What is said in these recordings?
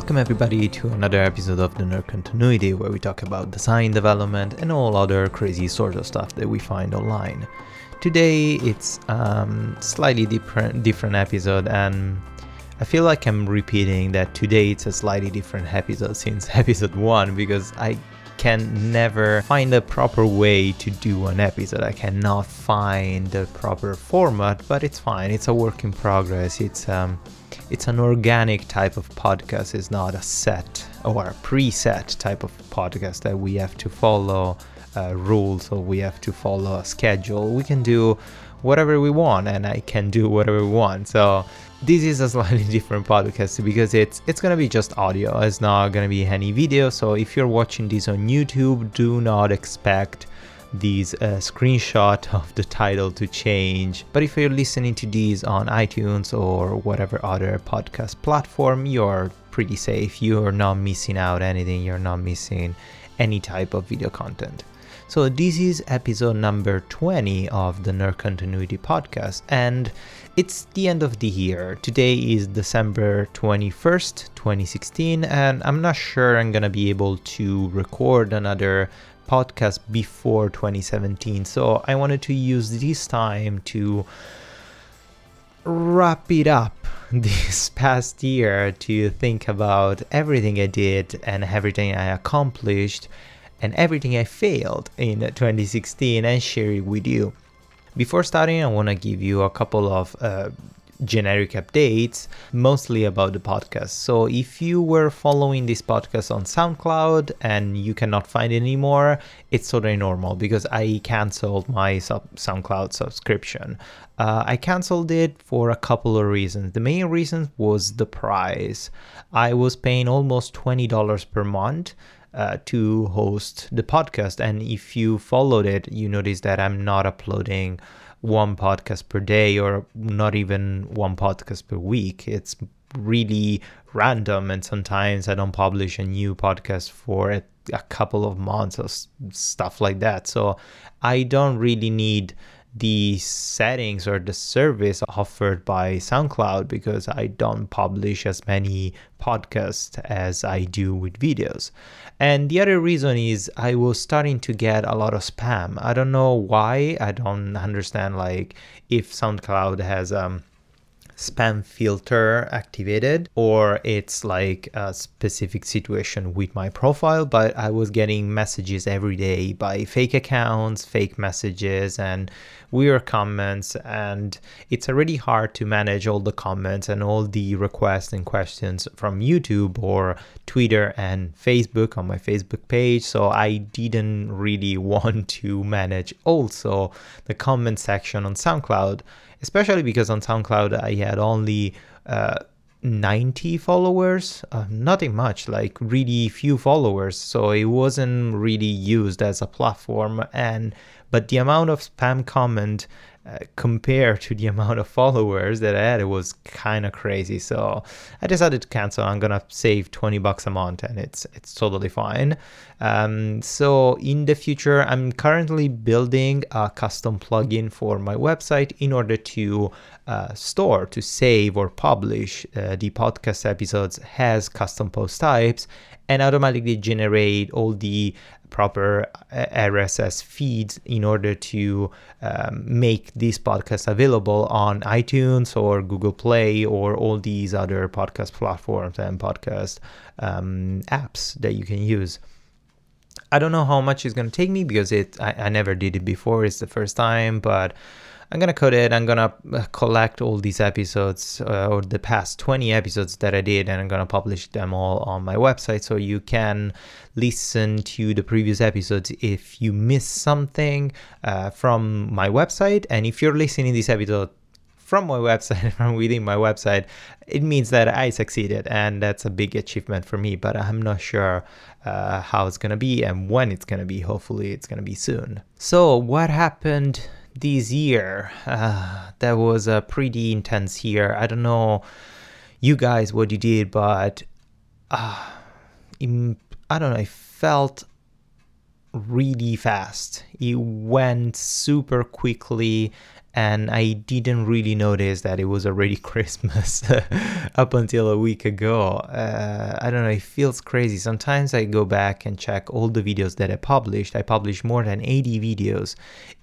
Welcome everybody to another episode of the Nerd Continuity where we talk about design development and all other crazy sort of stuff that we find online. Today it's um slightly different different episode and I feel like I'm repeating that today it's a slightly different episode since episode 1 because I can never find a proper way to do an episode. I cannot find the proper format, but it's fine. It's a work in progress. It's um it's an organic type of podcast. It's not a set or a preset type of podcast that we have to follow uh, rules or we have to follow a schedule. We can do whatever we want and i can do whatever we want. So this is a slightly different podcast because it's it's gonna be just audio. It's not gonna be any video. So if you're watching this on youtube do not expect these uh, screenshot of the title to change. But if you're listening to these on iTunes or whatever other podcast platform, you're pretty safe. You're not missing out anything. You're not missing any type of video content. So this is episode number 20 of the Nerd Continuity podcast and it's the end of the year. Today is December 21st, 2016 and I'm not sure I'm going to be able to record another podcast before 2017. So I wanted to use this time to wrap it up this past year to think about everything I did and everything I accomplished and everything I failed in 2016 and share it with you. Before starting, I want to give you a couple of uh, generic updates, mostly about the podcast. So if you were following this podcast on SoundCloud and you cannot find it anymore, it's totally normal because I canceled my sub- SoundCloud subscription. Uh, I canceled it for a couple of reasons. The main reason was the price. I was paying almost $20 per month. Uh, to host the podcast. And if you followed it, you notice that I'm not uploading one podcast per day or not even one podcast per week. It's really random, and sometimes I don't publish a new podcast for a, a couple of months or stuff like that. So I don't really need the settings or the service offered by SoundCloud because I don't publish as many podcasts as I do with videos. And the other reason is I was starting to get a lot of spam. I don't know why. I don't understand like if SoundCloud has um spam filter activated or it's like a specific situation with my profile but i was getting messages every day by fake accounts fake messages and weird comments and it's already hard to manage all the comments and all the requests and questions from youtube or twitter and facebook on my facebook page so i didn't really want to manage also the comment section on soundcloud especially because on SoundCloud I had only uh, 90 followers, uh, nothing much, like really few followers. So it wasn't really used as a platform. And but the amount of spam comment uh, compared to the amount of followers that I had, it was kind of crazy. So I decided to cancel. I'm gonna save 20 bucks a month, and it's it's totally fine. Um, so in the future, I'm currently building a custom plugin for my website in order to uh, store, to save or publish uh, the podcast episodes has custom post types and automatically generate all the proper uh, RSS feeds in order to um, make this podcast available on iTunes or Google Play or all these other podcast platforms and podcast um, apps that you can use. I don't know how much it's gonna take me because it I, I never did it before. It's the first time, but I'm gonna code it. I'm gonna uh, collect all these episodes uh, or the past 20 episodes that I did, and I'm gonna publish them all on my website so you can listen to the previous episodes if you miss something uh, from my website. And if you're listening this episode from my website, from within my website, it means that I succeeded, and that's a big achievement for me. But I'm not sure uh, how it's gonna be and when it's gonna be. Hopefully, it's gonna be soon. So, what happened this year. Uh, that was a pretty intense year. I don't know you guys what you did, but uh, I don't know. I felt really fast. It went super quickly, and I didn't really notice that it was already Christmas up until a week ago. Uh, I don't know, it feels crazy. Sometimes I go back and check all the videos that I published. I published more than 80 videos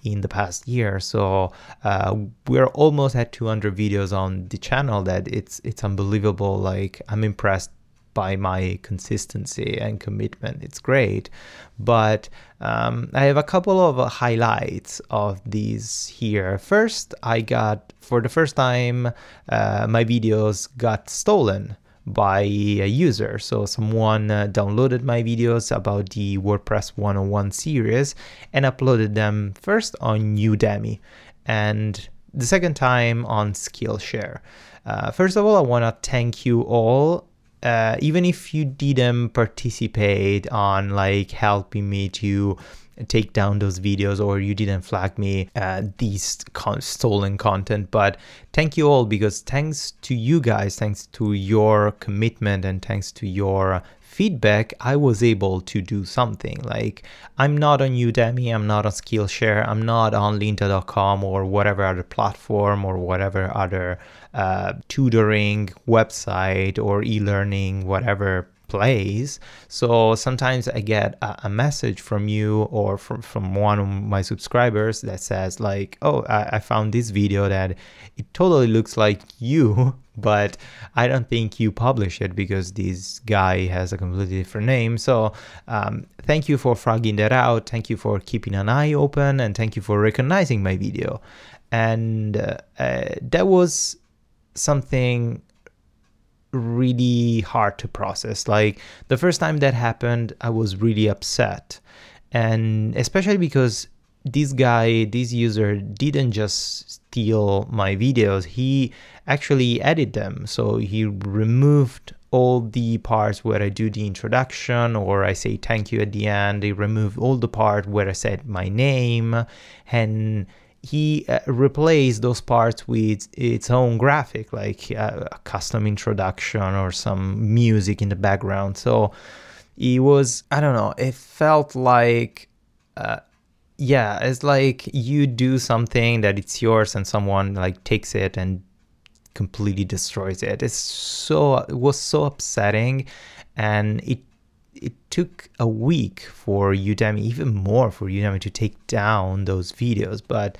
in the past year, so uh, we're almost at 200 videos on the channel. That it's it's unbelievable. Like I'm impressed by my consistency and commitment. It's great. But um, I have a couple of highlights of these here. First, I got, for the first time, uh, my videos got stolen by a user. So someone uh, downloaded my videos about the WordPress 101 series and uploaded them first on Udemy and the second time on Skillshare. Uh, first of all, I want to thank you all uh, even if you didn't participate on like helping me to take down those videos or you didn't flag me uh, these con- stolen content but thank you all because thanks to you guys thanks to your commitment and thanks to your feedback, I was able to do something. Like I'm not on Udemy, I'm not on Skillshare, I'm not on Lynda.com or whatever other platform or whatever other uh, tutoring website or e-learning, whatever plays. So sometimes I get a, a, message from you or from, from one of my subscribers that says like, oh, I, I found this video that it totally looks like you, but I don't think you publish it because this guy has a completely different name. So um, thank you for flagging that out. Thank you for keeping an eye open and thank you for recognizing my video. And uh, uh, that was something really hard to process. Like the first time that happened, I was really upset. And especially because this guy, this user didn't just steal my videos, he actually edited them. So he removed all the parts where I do the introduction or I say thank you at the end. He removed all the part where I said my name and he uh, replaced those parts with its own graphic, like uh, a custom introduction or some music in the background. So it was, I don't know, it felt like, uh, yeah, it's like you do something that it's yours and someone like takes it and completely destroys it. It's so, it was so upsetting and it it took a week for Udemy, even more for Udemy to take down those videos. But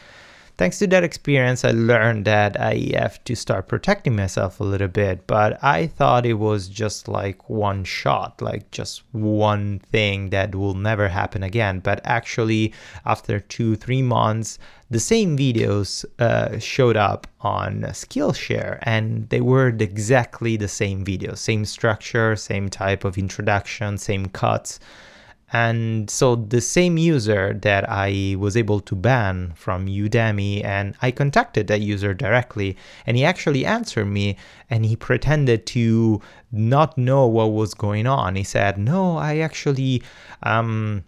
thanks to that experience, I learned that I have to start protecting myself a little bit. But I thought it was just like one shot, like just one thing that will never happen again. But actually, after two, three months, the same videos uh, showed up on Skillshare and they were exactly the same videos, same structure, same type of introduction, same cuts. And so the same user that I was able to ban from Udemy, and I contacted that user directly, and he actually answered me and he pretended to not know what was going on. He said, No, I actually, um,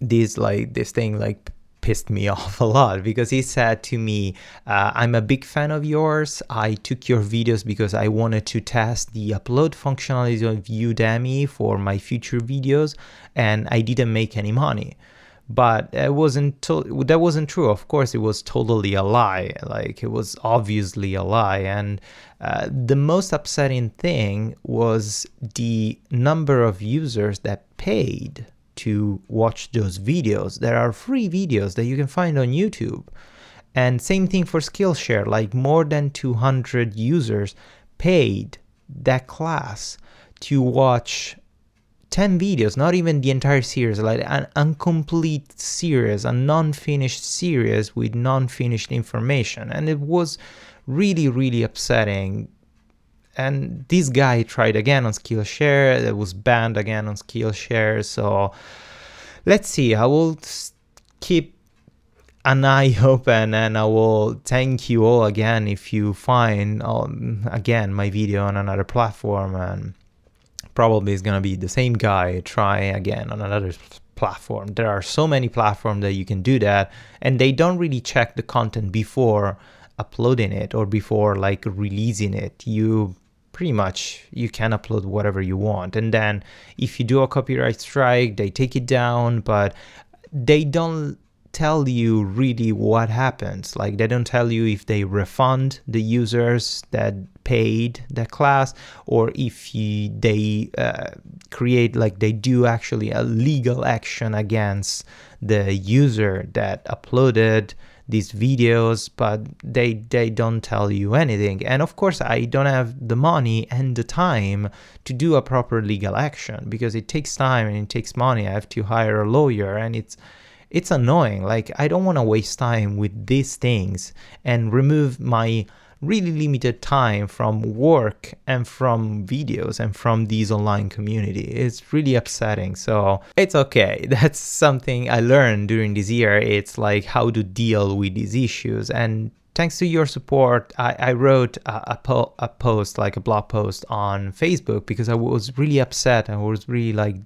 this like this thing like pissed me off a lot because he said to me, uh, I'm a big fan of yours. I took your videos because I wanted to test the upload functionality of Udemy for my future videos, and I didn't make any money. But it wasn't to- that wasn't true. Of course, it was totally a lie. Like it was obviously a lie. And uh, the most upsetting thing was the number of users that paid to watch those videos. There are free videos that you can find on YouTube. And same thing for Skillshare, like more than 200 users paid that class to watch 10 videos, not even the entire series, like an incomplete series, a non finished series with non finished information. And it was really, really upsetting and this guy tried again on Skillshare. It was banned again on Skillshare. So let's see. I will keep an eye open and I will thank you all again if you find um, again my video on another platform and probably it's gonna be the same guy try again on another platform. There are so many platforms that you can do that and they don't really check the content before uploading it or before like releasing it. You pretty much you can upload whatever you want and then if you do a copyright strike they take it down but they don't tell you really what happens. Like they don't tell you if they refund the users that paid the class or if you, they uh, create like they do actually a legal action against the user that uploaded these videos but they they don't tell you anything. And of course i don't have the money and the time to do a proper legal action because it takes time and it takes money. I have to hire a lawyer and it's it's annoying. Like i don't want to waste time with these things and remove my really limited time from work and from videos and from these online community. It's really upsetting. So it's okay. That's something I learned during this year. It's like how to deal with these issues and thanks to your support, I, I wrote a, a, po- a, post, like a blog post on Facebook, because I was really upset. I was really like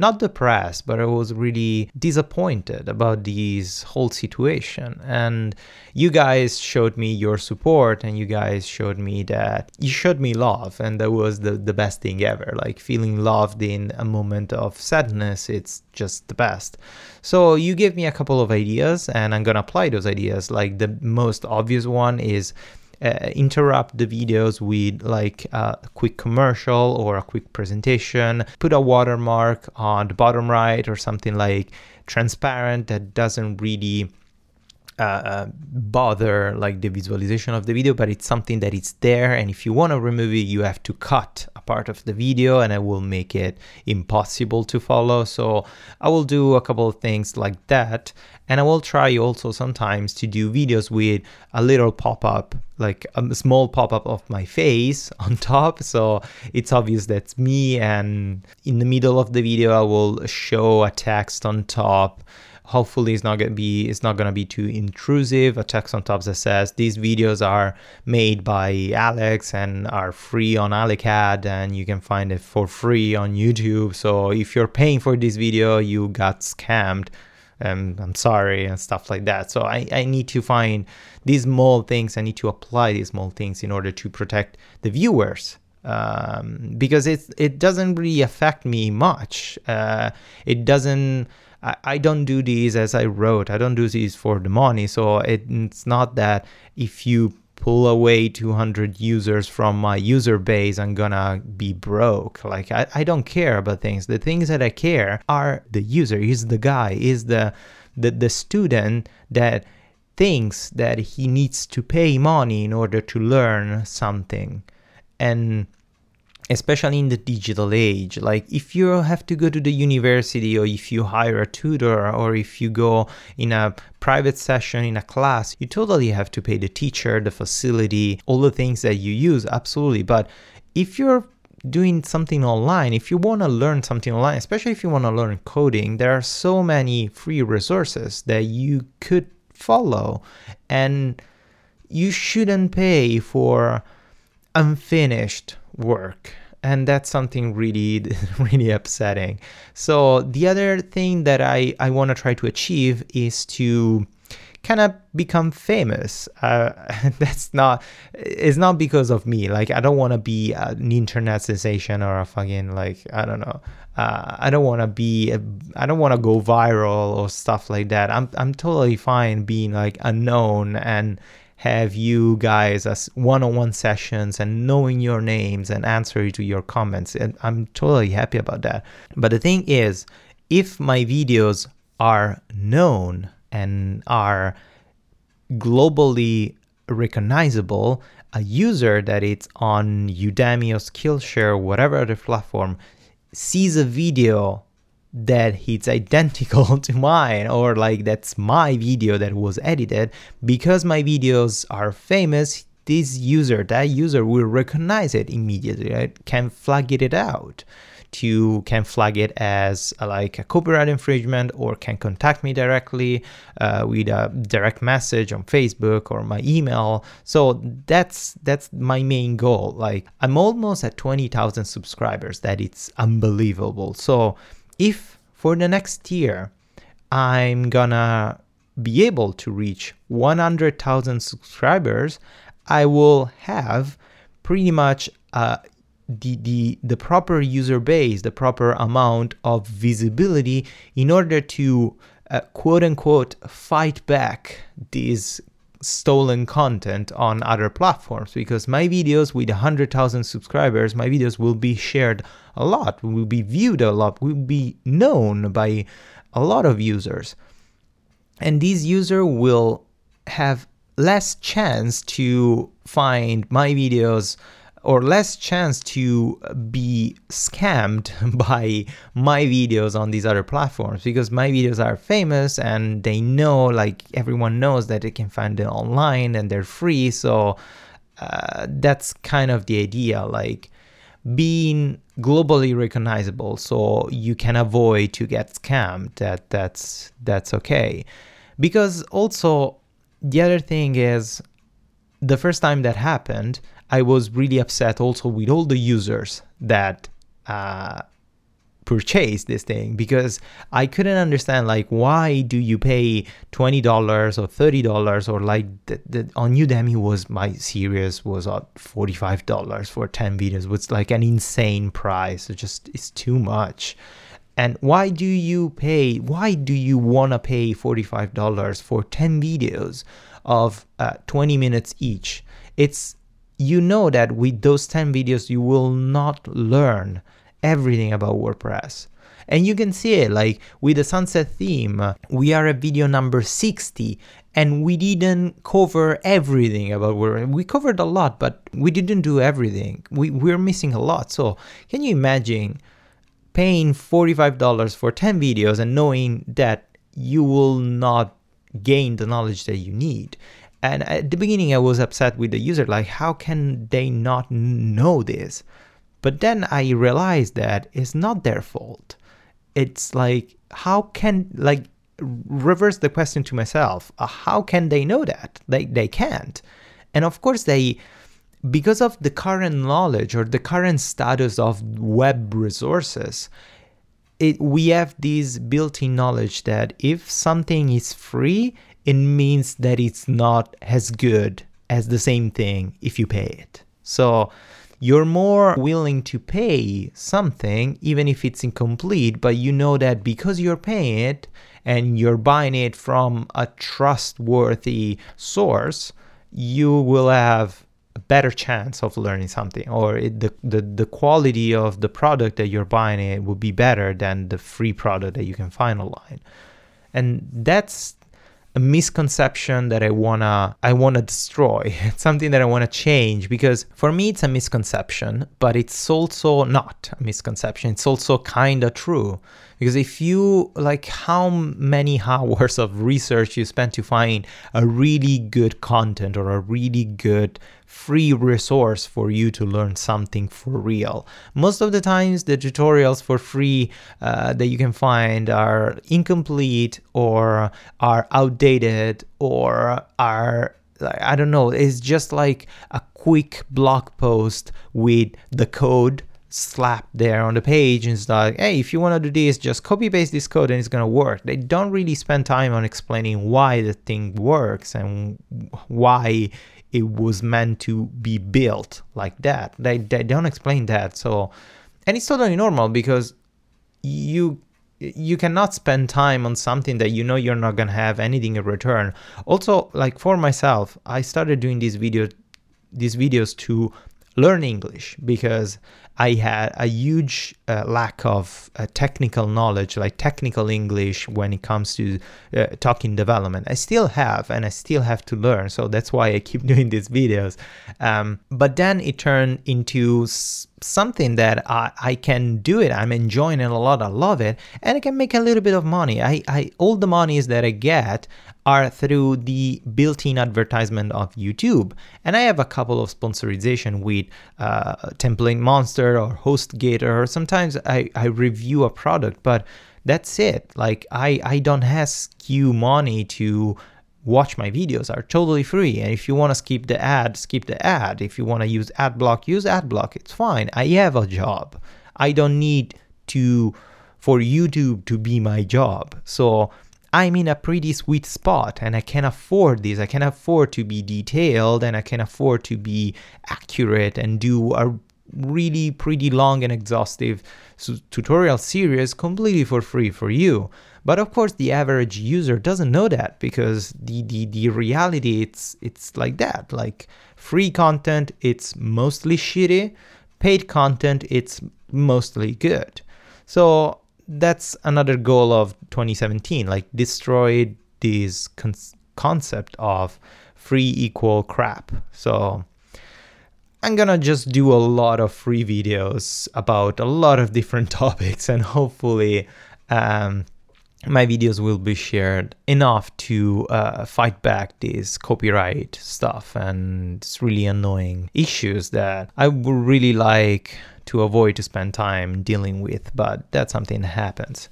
not depressed, but I was really disappointed about this whole situation. And you guys showed me your support and you guys showed me that you showed me love. And that was the, the best thing ever. Like feeling loved in a moment of sadness, it's just the best. So you gave me a couple of ideas and I'm gonna apply those ideas. Like the most obvious one is uh, interrupt the videos with like a quick commercial or a quick presentation, put a watermark on the bottom right or something like transparent that doesn't really uh, uh, bother like the visualization of the video, but it's something that it's there. And if you want to remove it, you have to cut a part of the video and I will make it impossible to follow. So I will do a couple of things like that. And I will try also sometimes to do videos with a little pop up, like a small pop up of my face on top. So it's obvious that's me. And in the middle of the video, I will show a text on top hopefully it's not gonna be it's not gonna be too intrusive. A text on top that says these videos are made by alex and are free on Alecaddd and you can find it for free on youtube. So if you're paying for this video you got scammed. Um, i'm sorry and stuff like that. So I, I need to find these small things. I need to apply these small things in order to protect the viewers. Um, because it it doesn't really affect me much. Uh, it doesn't I, I don't do these as I wrote. I don't do these for the money. So it, it's not that if you pull away 200 users from my user base, I'm gonna be broke. Like I, I don't care about things. The things that I care are the user, is the guy, is the the, the student that thinks that he needs to pay money in order to learn something. And especially in the digital age. Like if you have to go to the university or if you hire a tutor or if you go in a private session in a class you totally have to pay the teacher the facility all the things that you use absolutely. But if you're doing something online if you want to learn something online especially if you want to learn coding there are so many free resources that you could follow. And you shouldn't pay for unfinished work and that's something really really upsetting. So the other thing that i i want to try to achieve is to kind of become famous. Uh, that's not it's not because of me. Like i don't want to be an internet sensation or a fucking like i don't know. Uh, i don't want to be I don't want to go viral or stuff like that. I'm i'm totally fine being like unknown and have you guys as one-on-one sessions and knowing your names and answering to your comments and i'm totally happy about that. But the thing is if my videos are known and are globally recognizable a user that it's on udemy or skillshare whatever other platform sees a video that it's identical to mine or like that's my video that was edited. Because my videos are famous this user that user will recognize it immediately right? can flag it out. To can flag it as a, like a copyright infringement or can contact me directly uh, with a direct message on facebook or my email. So that's that's my main goal. Like i'm almost at 20000 subscribers. That it's unbelievable. So if for the next year I'm gonna be able to reach 100,000 subscribers, I will have pretty much uh, the, the, the proper user base, the proper amount of visibility in order to uh, quote unquote fight back these stolen content on other platforms because my videos with 100,000 subscribers, my videos will be shared a lot, will be viewed a lot, will be known by a lot of users. And these users will have less chance to find my videos or less chance to be scammed by my videos on these other platforms because my videos are famous and they know like everyone knows that they can find them online and they're free. So uh, that's kind of the idea like being globally recognizable so you can avoid to get scammed that that's that's okay. Because also the other thing is the first time that happened I was really upset also with all the users that uh, purchased this thing because I couldn't understand like why do you pay twenty dollars or thirty dollars or like the, the, on Udemy was my series was at forty five dollars for ten videos, which like an insane price. It just it's too much. And why do you pay? Why do you wanna pay forty five dollars for ten videos of uh, twenty minutes each? It's you know that with those 10 videos you will not learn everything about WordPress. And you can see it like with the sunset theme, we are at video number 60 and we didn't cover everything about WordPress. We covered a lot, but we didn't do everything. We, we're missing a lot. So can you imagine paying $45 for 10 videos and knowing that you will not gain the knowledge that you need? And at the beginning, I was upset with the user, like, how can they not know this? But then I realized that it's not their fault. It's like, how can, like, reverse the question to myself, uh, how can they know that? They, they can't. And of course, they, because of the current knowledge or the current status of web resources, it, we have this built in knowledge that if something is free, it means that it's not as good as the same thing if you pay it. So you're more willing to pay something even if it's incomplete, but you know that because you're paying it and you're buying it from a trustworthy source, you will have a better chance of learning something or it, the, the, the quality of the product that you're buying it will be better than the free product that you can find online and that's a misconception that I wanna I wanna destroy. It's something that I wanna change because for me it's a misconception, but it's also not a misconception. It's also kinda true. Because if you like how many hours of research you spend to find a really good content or a really good free resource for you to learn something for real. Most of the times, the tutorials for free uh, that you can find are incomplete or are outdated or are I don't know, it's just like a quick blog post with the code slapped there on the page and it's like, hey, if you want to do this, just copy paste this code and it's going to work. They don't really spend time on explaining why the thing works and why it was meant to be built like that. They, they don't explain that. So, and it's totally normal because you you cannot spend time on something that you know you're not gonna have anything in return. Also, like for myself, I started doing these video these videos to learn English because I had a huge uh, lack of uh, technical knowledge, like technical English, when it comes to uh, talking development. I still have, and I still have to learn. So that's why I keep doing these videos. Um, but then it turned into something that I, I can do it. I'm enjoying it a lot. I love it, and I can make a little bit of money. I, I all the monies that I get are through the built-in advertisement of YouTube, and I have a couple of sponsorization with uh, Template Monster or HostGator. Or sometimes I, I review a product, but that's it. Like I I don't ask you money to watch my videos are totally free. And if you want to skip the ad skip the ad. If you want to use ad block use ad block. It's fine. I have a job. I don't need to for youtube to be my job. So i'm in a pretty sweet spot and i can afford this. I can afford to be detailed and i can afford to be accurate and do a really pretty long and exhaustive tutorial series completely for free for you. But of course, the average user doesn't know that because the, the, the reality it's it's like that. Like free content, it's mostly shitty. Paid content, it's mostly good. So that's another goal of 2017. Like destroy this con- concept of free equal crap. So I'm gonna just do a lot of free videos about a lot of different topics and hopefully um, my videos will be shared enough to uh, fight back this copyright stuff and it's really annoying issues that I would really like to avoid to spend time dealing with, but that's something that happens.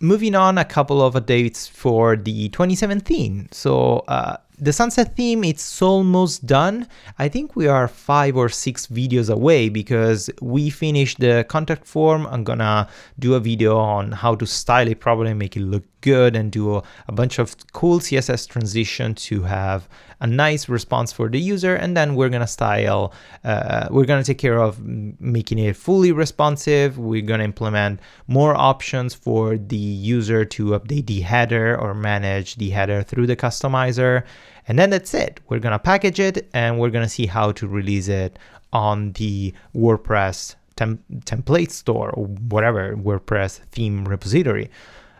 Moving on, a couple of updates for the 2017. So uh, the sunset theme it's almost done i think we are five or six videos away because we finished the contact form i'm gonna do a video on how to style it properly make it look good and do a, a bunch of cool css transition to have a nice response for the user. And then we're gonna style uh, we're gonna take care of making it fully responsive. We're gonna implement more options for the user to update the header or manage the header through the customizer. And then that's it. We're gonna package it and we're gonna see how to release it on the wordpress tem- template store or whatever wordpress theme repository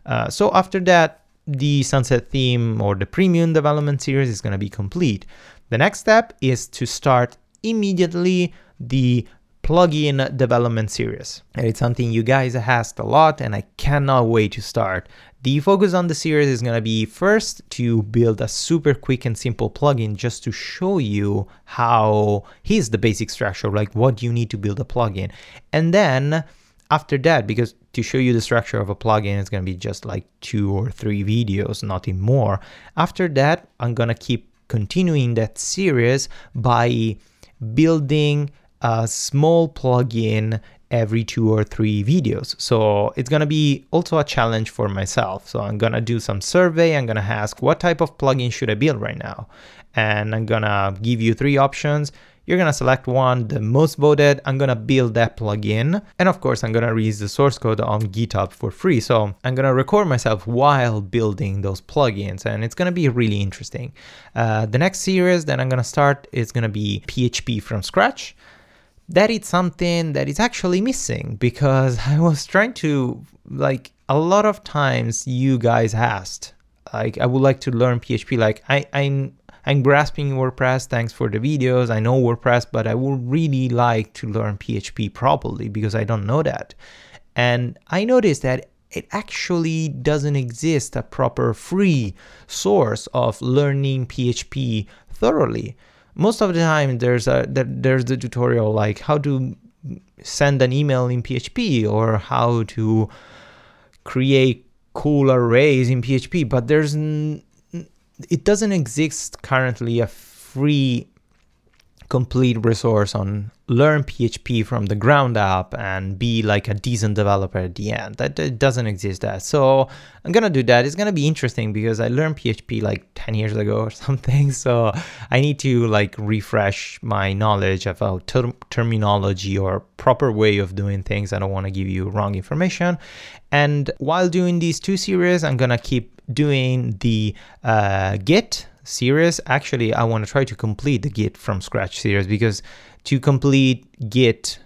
uh, so after that the sunset theme or the premium development series is going to be complete. The next step is to start immediately the plugin development series. And it's something you guys asked a lot and I cannot wait to start. The focus on the series is going to be first to build a super quick and simple plugin just to show you how here's the basic structure, like what you need to build a plugin. And then after that, because to show you the structure of a plugin, it's going to be just like two or three videos, nothing more. After that, I'm going to keep continuing that series by building a small plugin every two or three videos. So it's gonna be also a challenge for myself. So I'm gonna do some survey. I'm gonna ask what type of plugin should I build right now? And I'm gonna give you three options. You're gonna select one, the most voted. I'm gonna build that plugin. And of course, I'm gonna release the source code on GitHub for free. So I'm gonna record myself while building those plugins and it's gonna be really interesting. Uh, the next series that I'm gonna start is gonna be PHP from scratch. That is something that is actually missing because I was trying to like a lot of times you guys asked like I would like to learn PHP. Like I, I'm I'm grasping WordPress. Thanks for the videos. I know WordPress, but I would really like to learn PHP properly because I don't know that. And I noticed that it actually doesn't exist a proper free source of learning PHP thoroughly. Most of the time, there's a there's the tutorial like how to send an email in PHP or how to create cool arrays in PHP, but there's it doesn't exist currently a free complete resource on learn PHP from the ground up and be like a decent developer at the end. That, that doesn't exist that. So I'm gonna do that. It's gonna be interesting because I learned PHP like 10 years ago or something. So I need to like refresh my knowledge about ter- terminology or proper way of doing things. I don't want to give you wrong information. And while doing these two series, I'm gonna keep doing the uh, Git series. Actually, I want to try to complete the Git from scratch series because to complete Git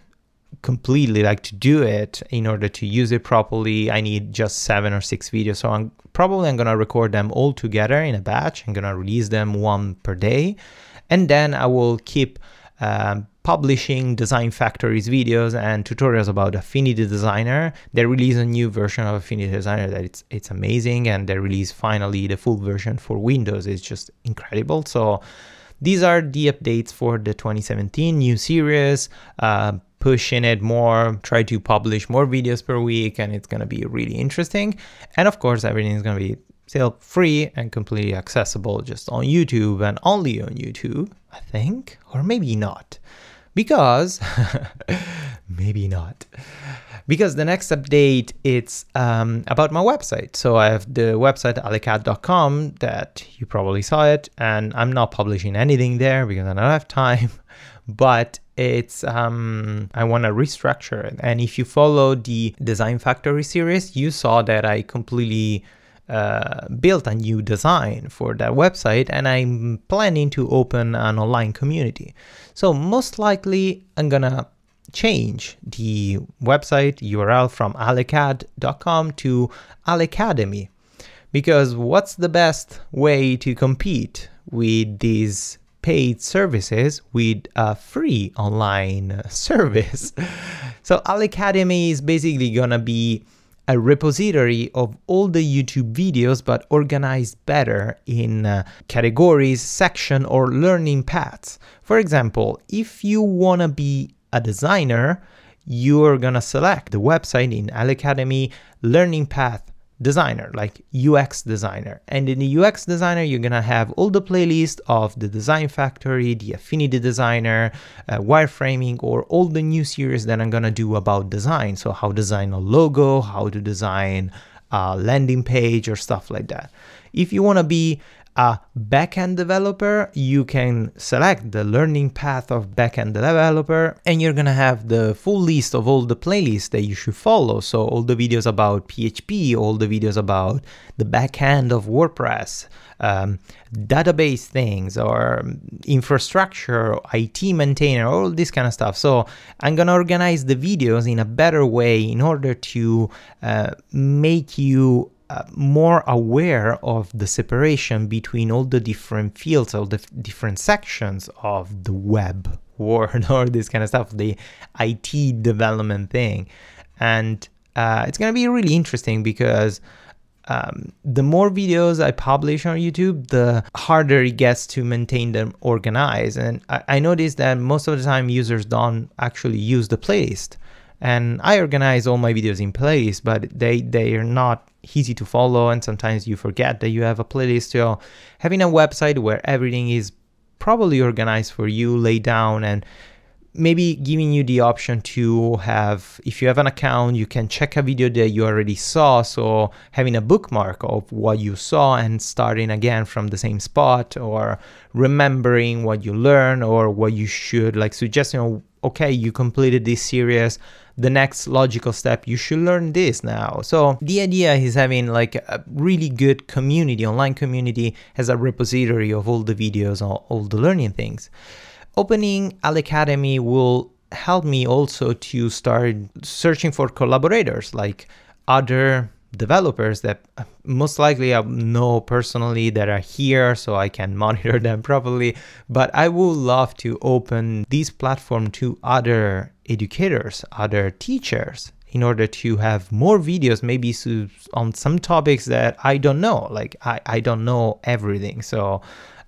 completely, like to do it in order to use it properly, I need just seven or six videos. So I'm probably I'm gonna record them all together in a batch. I'm gonna release them one per day, and then I will keep um, publishing Design factories videos and tutorials about Affinity Designer. They release a new version of Affinity Designer that it's it's amazing, and they release finally the full version for Windows. It's just incredible. So these are the updates for the 2017 new series. Uh, pushing it more, try to publish more videos per week, and it's gonna be really interesting. And of course, everything is gonna be still free and completely accessible just on YouTube and only on YouTube, I think, or maybe not because maybe not. Because the next update it's um, about my website. So i have the website alecaddd.com that you probably saw it and i'm not publishing anything there because i don't have time. But it's um, I want to restructure it. And if you follow the Design Factory series, you saw that I completely uh, built a new design for that website and I'm planning to open an online community. So most likely I'm gonna change the website URL from alecaddd.com to alecademy because what's the best way to compete with these paid services with a free online service? so Alecademy is basically gonna be a repository of all the YouTube videos but organized better in uh, categories, section or learning paths. For example, if you want to be a designer, you're going to select the website in Alecademy learning path designer, like UX designer. And in the UX designer, you're gonna have all the playlist of the Design Factory, the Affinity Designer, uh, wireframing, or all the new series that I'm gonna do about design. So how design a logo, how to design a landing page, or stuff like that. If you wanna be a backend developer, you can select the learning path of backend developer and you're gonna have the full list of all the playlists that you should follow. So all the videos about PHP, all the videos about the backend of WordPress, um, database things or infrastructure, IT maintainer, all this kind of stuff. So I'm gonna organize the videos in a better way in order to uh, make you more aware of the separation between all the different fields, all the f- different sections of the web world, or this kind of stuff, the IT development thing. And uh, it's going to be really interesting because um, the more videos I publish on YouTube, the harder it gets to maintain them organized. And I, I noticed that most of the time users don't actually use the playlist. And I organize all my videos in playlist, but they, they are not easy to follow and sometimes you forget that you have a playlist. So having a website where everything is probably organized for you laid down and maybe giving you the option to have if you have an account you can check a video that you already saw. So having a bookmark of what you saw and starting again from the same spot or remembering what you learned or what you should like suggesting okay you completed this series the next logical step you should learn this now so the idea is having like a really good community online community as a repository of all the videos all, all the learning things opening Alecademy will help me also to start searching for collaborators like other developers that uh, most likely I know personally that are here so I can monitor them properly. But I would love to open this platform to other educators, other teachers in order to have more videos maybe on some topics that I don't know. Like I, I don't know everything. So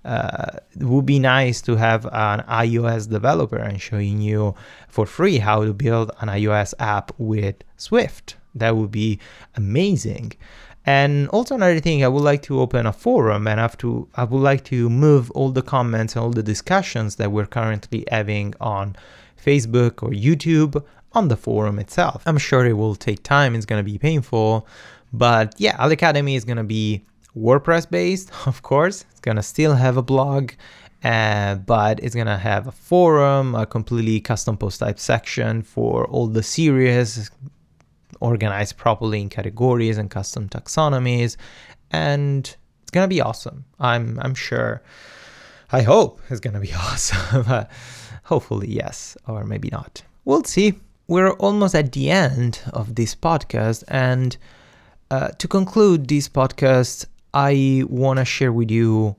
uh, it would be nice to have an iOS developer and showing you for free how to build an iOS app with Swift. That would be amazing. And also another thing, I would like to open a forum and have to I would like to move all the comments and all the discussions that we're currently having on Facebook or YouTube on the forum itself. I'm sure it will take time, it's gonna be painful, but yeah, Alecademy is gonna be WordPress based, of course. It's gonna still have a blog, uh, but it's gonna have a forum, a completely custom post type section for all the series, organized properly in categories and custom taxonomies, and it's gonna be awesome. I'm I'm sure. I hope it's gonna be awesome. Hopefully, yes, or maybe not. We'll see. We're almost at the end of this podcast, and uh, to conclude this podcast, I want to share with you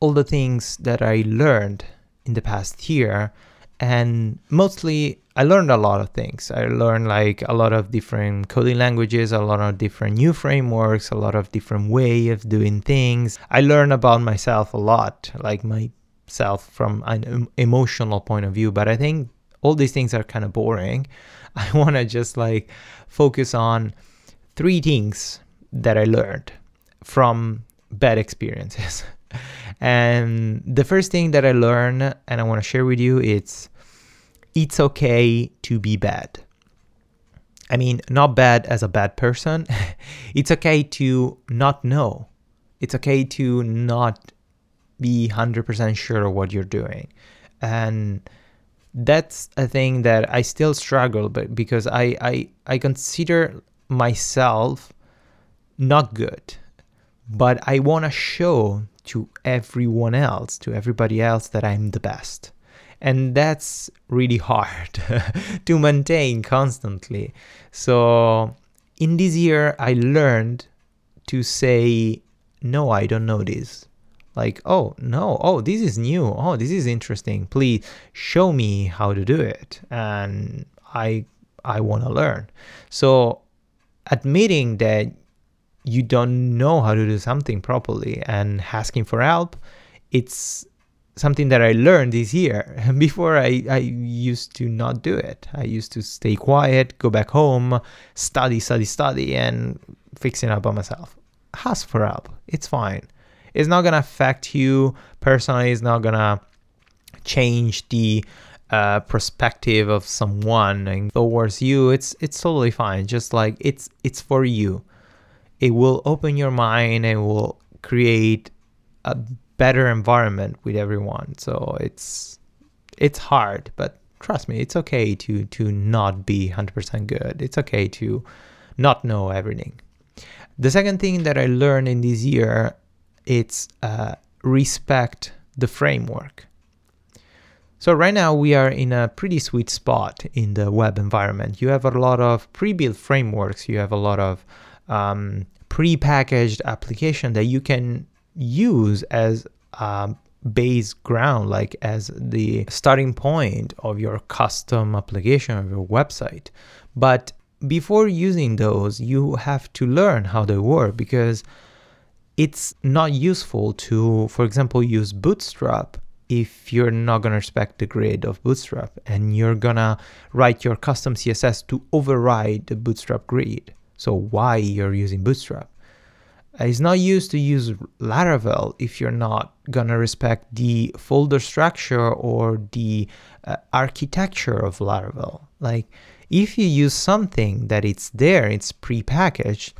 all the things that I learned in the past year. And mostly, I learned a lot of things. I learned like a lot of different coding languages, a lot of different new frameworks, a lot of different way of doing things. I learned about myself a lot, like myself from an emotional point of view. But I think all these things are kind of boring. I want to just like focus on three things that I learned from bad experiences. and the first thing that I learned and I want to share with you it's it's okay to be bad. I mean, not bad as a bad person. it's okay to not know. It's okay to not be 100% sure of what you're doing. And that's a thing that I still struggle but because I I, I consider myself not good but I want to show to everyone else to everybody else that I'm the best and that's really hard to maintain constantly. So in this year I learned to say no I don't know this. Like oh no. Oh this is new. Oh this is interesting. Please show me how to do it. And i i want to learn. So admitting that you don't know how to do something properly and asking for help it's something that i learned this year before i i used to not do it i used to stay quiet go back home study study study and fixing up by myself ask for help it's fine it's not gonna affect you personally. It's not gonna change the uh, perspective of someone and towards you. It's it's totally fine. Just like it's it's for you. It will open your mind and will create a better environment with everyone. So it's it's hard, but trust me, it's okay to to not be 100% good. It's okay to not know everything. The second thing that I learned in this year it's uh, respect the framework. So right now we are in a pretty sweet spot in the web environment. You have a lot of pre-built frameworks. You have a lot of um, pre-packaged application that you can use as a base ground, like as the starting point of your custom application of your website. But before using those, you have to learn how they work because it's not useful to, for example, use Bootstrap if you're not going to respect the grid of Bootstrap and you're going to write your custom CSS to override the Bootstrap grid. So why you're using Bootstrap? It's not used to use Laravel if you're not to respect the folder structure or the uh, architecture of Laravel. Like if you use something that it's there, it's pre-packaged,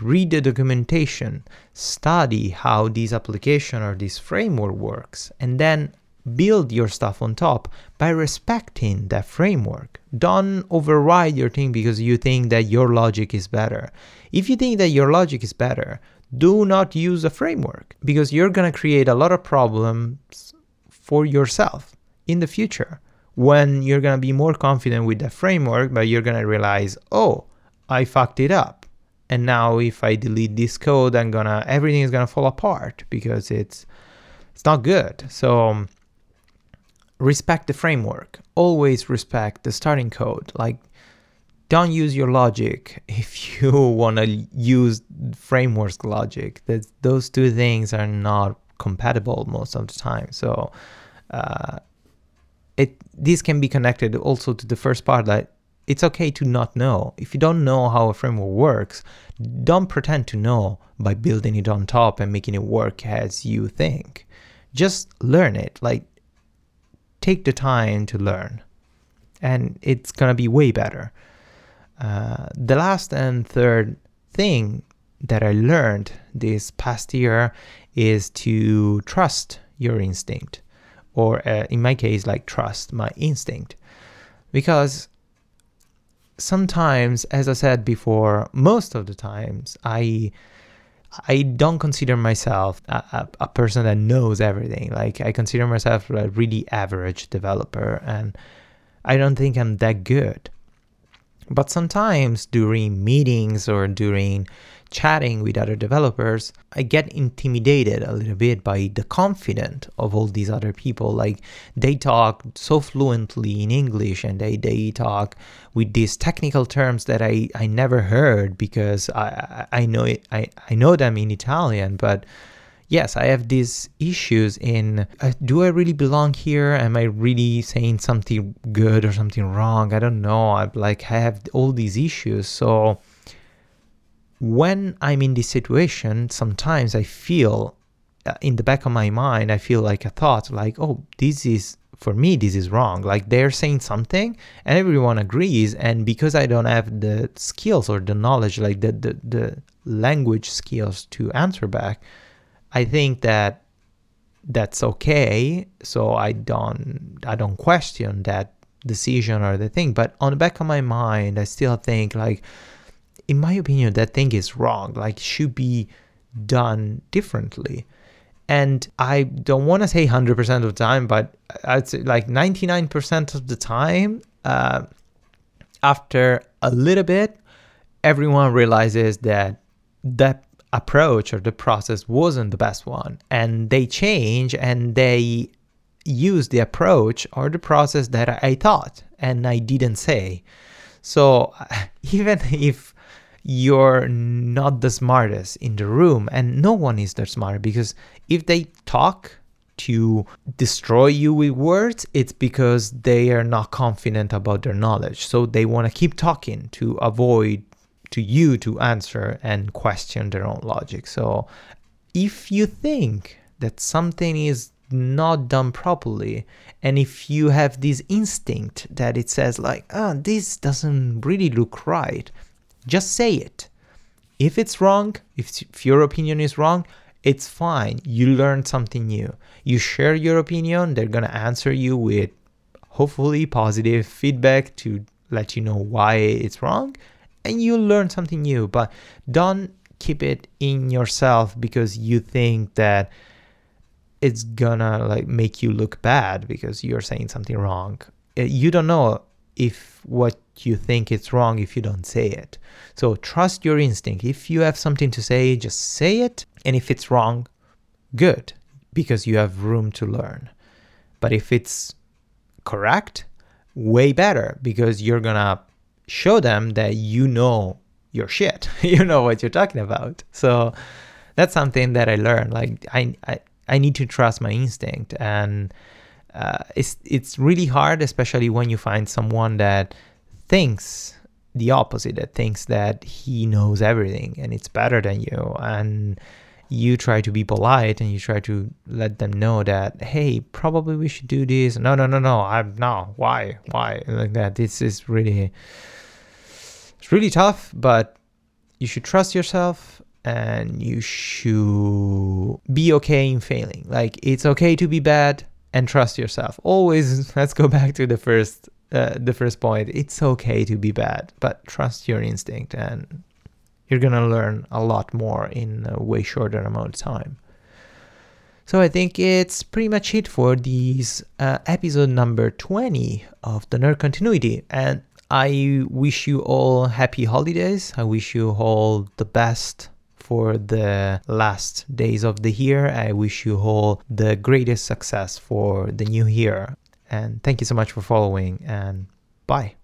read the documentation, study how this application or this framework works, and then build your stuff on top by respecting that framework. Don't override your thing because you think that your logic is better. If you think that your logic is better, do not use a framework because you're going to create a lot of problems for yourself in the future when you're going to be more confident with the framework, but you're going to realize, oh, I fucked it up and now if I delete this code, I'm gonna everything is gonna fall apart because it's it's not good. So um, respect the framework. Always respect the starting code. Like don't use your logic if you want to use frameworks logic. That those two things are not compatible most of the time. So uh, it this can be connected also to the first part that it's okay to not know. If you don't know how a framework works, don't pretend to know by building it on top and making it work as you think. Just learn it. Like, take the time to learn, and it's gonna be way better. Uh, the last and third thing that I learned this past year is to trust your instinct, or uh, in my case, like trust my instinct, because sometimes, as I said before, most of the times, I I don't consider myself a, a, a, person that knows everything. Like I consider myself a really average developer, and I don't think I'm that good. But sometimes during meetings or during chatting with other developers, I get intimidated a little bit by the confidence of all these other people. Like they talk so fluently in English and they, they talk with these technical terms that I, I never heard because I, I know it, I, I know them in Italian, but yes, I have these issues in uh, do I really belong here? Am I really saying something good or something wrong? I don't know. I like I have all these issues. So when I'm in this situation, sometimes I feel uh, in the back of my mind, I feel like a thought like, oh, this is for me, this is wrong. Like they're saying something and everyone agrees. And because I don't have the skills or the knowledge, like the, the, the language skills to answer back, I think that that's okay so i don't i don't question that decision or the thing but on the back of my mind i still think like in my opinion that thing is wrong. Like should be done differently. And i don't want to say 100% of the time but i'd say like 99% of the time uh, after a little bit everyone realizes that that approach or the process wasn't the best one. And they change and they use the approach or the process that I thought and I didn't say. So even if you're not the smartest in the room and no one is the smart because if they talk to destroy you with words it's because they are not confident about their knowledge so they want to keep talking to avoid to you to answer and question their own logic. So if you think that something is not done properly and if you have this instinct that it says like ah oh, this doesn't really look right just say it. If it's wrong if, if your opinion is wrong it's fine. You learn something new. You share your opinion. They're going to answer you with hopefully positive feedback to let you know why it's wrong and you learn something new. But don't keep it in yourself because you think that it's gonna like make you look bad because you're saying something wrong. Uh, you don't know if what you think is wrong if you don't say it so trust your instinct if you have something to say just say it and if it's wrong good because you have room to learn but if it's correct way better because you're gonna show them that you know your shit. you know what you're talking about. So that's something that I learned. Like I I, I need to trust my instinct and uh, it's it's really hard, especially when you find someone that thinks the opposite, that thinks that he knows everything and it's better than you, and you try to be polite and you try to let them know that hey, probably we should do this. No, no, no, no. I'm no. Why? Why? Like that. This is really it's really tough, but you should trust yourself and you should be okay in failing. Like it's okay to be bad and trust yourself. Always let's go back to the first uh, the first point. It's okay to be bad, but trust your instinct and you're to learn a lot more in a way shorter amount of time. So I think it's pretty much it for this uh, episode number 20 of the Nerd Continuity. And I wish you all happy holidays. I wish you all the best for the last days of the year. I wish you all the greatest success for the new year. And thank you so much for following and bye.